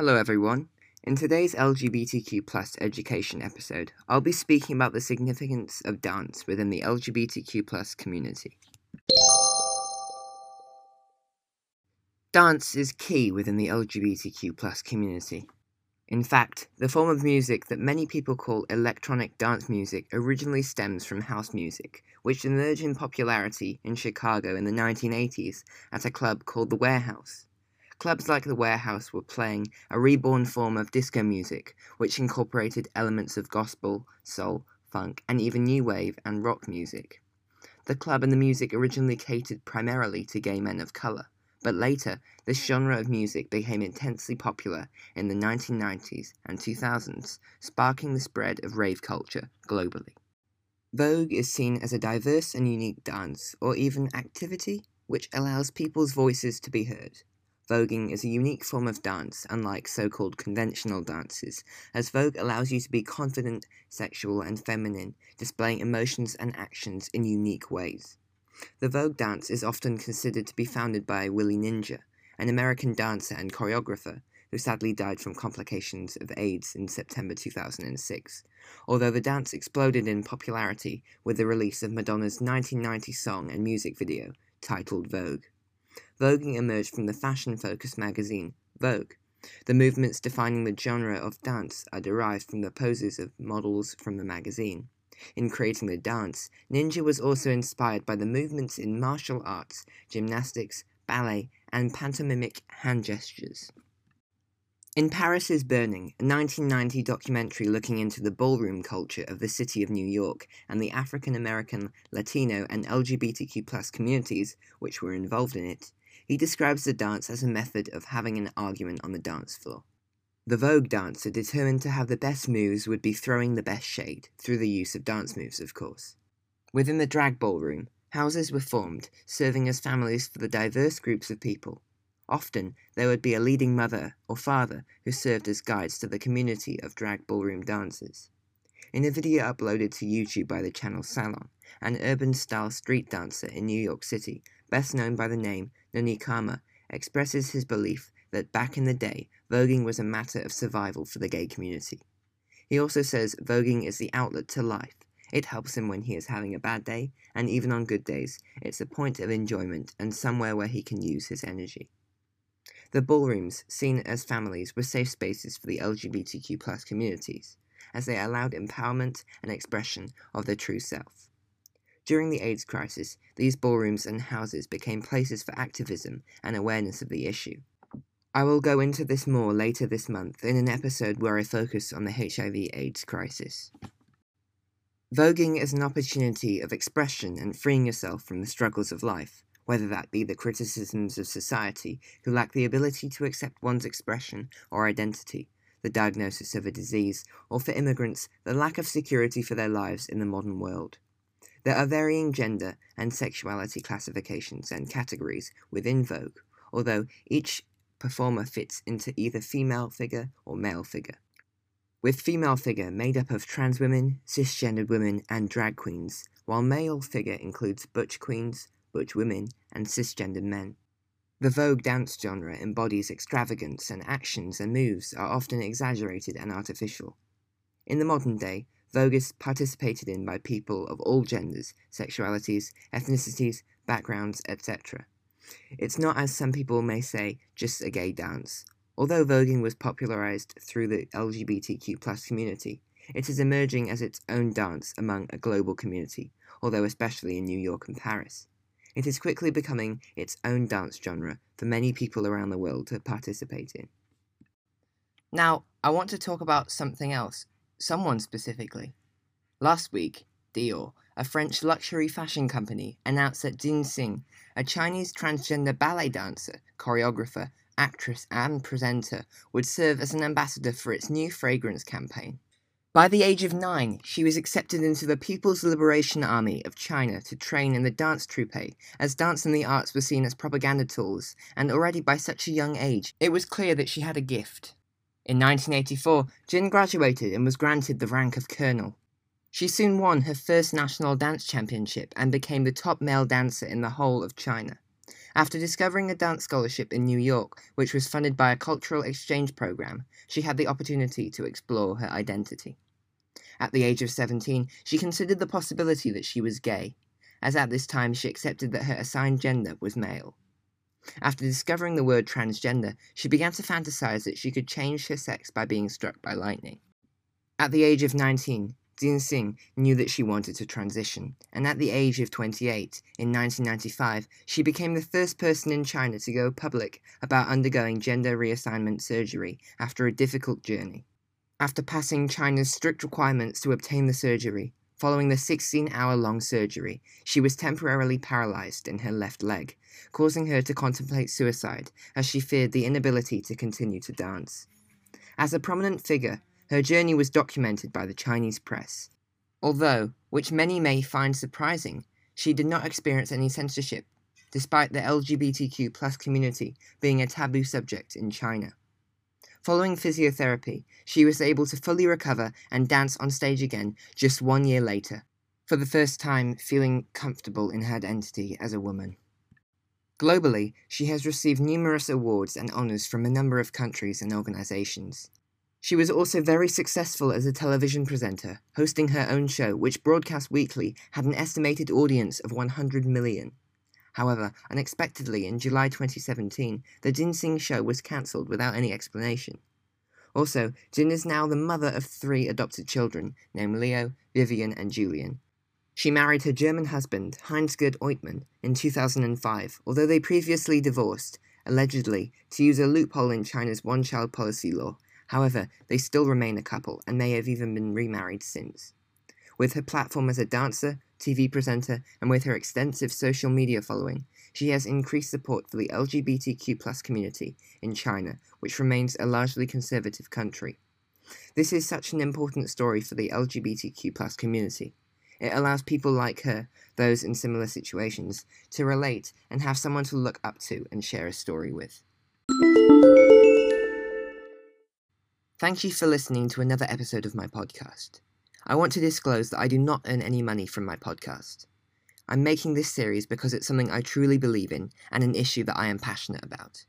Hello, everyone. In today's LGBTQ plus education episode, I'll be speaking about the significance of dance within the LGBTQ plus community. Dance is key within the LGBTQ plus community. In fact, the form of music that many people call electronic dance music originally stems from house music, which emerged in popularity in Chicago in the 1980s at a club called The Warehouse. Clubs like The Warehouse were playing a reborn form of disco music, which incorporated elements of gospel, soul, funk, and even new wave and rock music. The club and the music originally catered primarily to gay men of color but later, this genre of music became intensely popular in the 1990s and 2000s, sparking the spread of rave culture globally. Vogue is seen as a diverse and unique dance, or even activity, which allows people's voices to be heard. Voguing is a unique form of dance, unlike so called conventional dances, as Vogue allows you to be confident, sexual, and feminine, displaying emotions and actions in unique ways. The Vogue dance is often considered to be founded by Willie Ninja, an American dancer and choreographer who sadly died from complications of AIDS in September 2006, although the dance exploded in popularity with the release of Madonna's 1990 song and music video titled Vogue. Voguing emerged from the fashion focused magazine Vogue. The movements defining the genre of dance are derived from the poses of models from the magazine. In creating the dance, Ninja was also inspired by the movements in martial arts, gymnastics, ballet, and pantomimic hand gestures. In Paris is Burning, a 1990 documentary looking into the ballroom culture of the city of New York and the African American, Latino, and LGBTQ communities which were involved in it, he describes the dance as a method of having an argument on the dance floor. The Vogue dancer determined to have the best moves would be throwing the best shade, through the use of dance moves, of course. Within the drag ballroom, houses were formed, serving as families for the diverse groups of people. Often, there would be a leading mother or father who served as guides to the community of drag ballroom dancers. In a video uploaded to YouTube by the channel Salon, an urban style street dancer in New York City, best known by the name Noni Kama, expresses his belief that back in the day, voguing was a matter of survival for the gay community. He also says voguing is the outlet to life. It helps him when he is having a bad day, and even on good days, it's a point of enjoyment and somewhere where he can use his energy. The ballrooms, seen as families, were safe spaces for the LGBTQ communities, as they allowed empowerment and expression of their true self. During the AIDS crisis, these ballrooms and houses became places for activism and awareness of the issue. I will go into this more later this month in an episode where I focus on the HIV AIDS crisis. Voguing is an opportunity of expression and freeing yourself from the struggles of life, whether that be the criticisms of society who lack the ability to accept one's expression or identity, the diagnosis of a disease, or for immigrants, the lack of security for their lives in the modern world. There are varying gender and sexuality classifications and categories within Vogue, although each performer fits into either female figure or male figure. With female figure made up of trans women, cisgendered women, and drag queens, while male figure includes butch queens, butch women, and cisgendered men. The Vogue dance genre embodies extravagance, and actions and moves are often exaggerated and artificial. In the modern day, Vogue is participated in by people of all genders, sexualities, ethnicities, backgrounds, etc. It's not, as some people may say, just a gay dance. Although voguing was popularized through the LGBTQ community, it is emerging as its own dance among a global community, although especially in New York and Paris. It is quickly becoming its own dance genre for many people around the world to participate in. Now, I want to talk about something else, someone specifically. Last week, Dior, a French luxury fashion company, announced that Jin Xing, a Chinese transgender ballet dancer, choreographer, actress, and presenter, would serve as an ambassador for its new fragrance campaign. By the age of nine, she was accepted into the People's Liberation Army of China to train in the dance troupe, as dance and the arts were seen as propaganda tools, and already by such a young age, it was clear that she had a gift. In 1984, Jin graduated and was granted the rank of colonel. She soon won her first national dance championship and became the top male dancer in the whole of China. After discovering a dance scholarship in New York, which was funded by a cultural exchange program, she had the opportunity to explore her identity. At the age of 17, she considered the possibility that she was gay, as at this time she accepted that her assigned gender was male. After discovering the word transgender, she began to fantasize that she could change her sex by being struck by lightning. At the age of 19, Jin Xing knew that she wanted to transition, and at the age of 28, in 1995, she became the first person in China to go public about undergoing gender reassignment surgery after a difficult journey. After passing China's strict requirements to obtain the surgery, following the 16 hour long surgery, she was temporarily paralyzed in her left leg, causing her to contemplate suicide as she feared the inability to continue to dance. As a prominent figure, her journey was documented by the Chinese press. Although, which many may find surprising, she did not experience any censorship, despite the LGBTQ community being a taboo subject in China. Following physiotherapy, she was able to fully recover and dance on stage again just one year later, for the first time feeling comfortable in her identity as a woman. Globally, she has received numerous awards and honors from a number of countries and organizations. She was also very successful as a television presenter, hosting her own show, which broadcast weekly had an estimated audience of 100 million. However, unexpectedly in July 2017, the Jin Xing show was cancelled without any explanation. Also, Jin is now the mother of three adopted children, named Leo, Vivian, and Julian. She married her German husband, Heinz Gerd Oidtmann, in 2005, although they previously divorced, allegedly to use a loophole in China's one child policy law However, they still remain a couple and may have even been remarried since. With her platform as a dancer, TV presenter, and with her extensive social media following, she has increased support for the LGBTQ community in China, which remains a largely conservative country. This is such an important story for the LGBTQ community. It allows people like her, those in similar situations, to relate and have someone to look up to and share a story with. Thank you for listening to another episode of my podcast. I want to disclose that I do not earn any money from my podcast. I'm making this series because it's something I truly believe in and an issue that I am passionate about.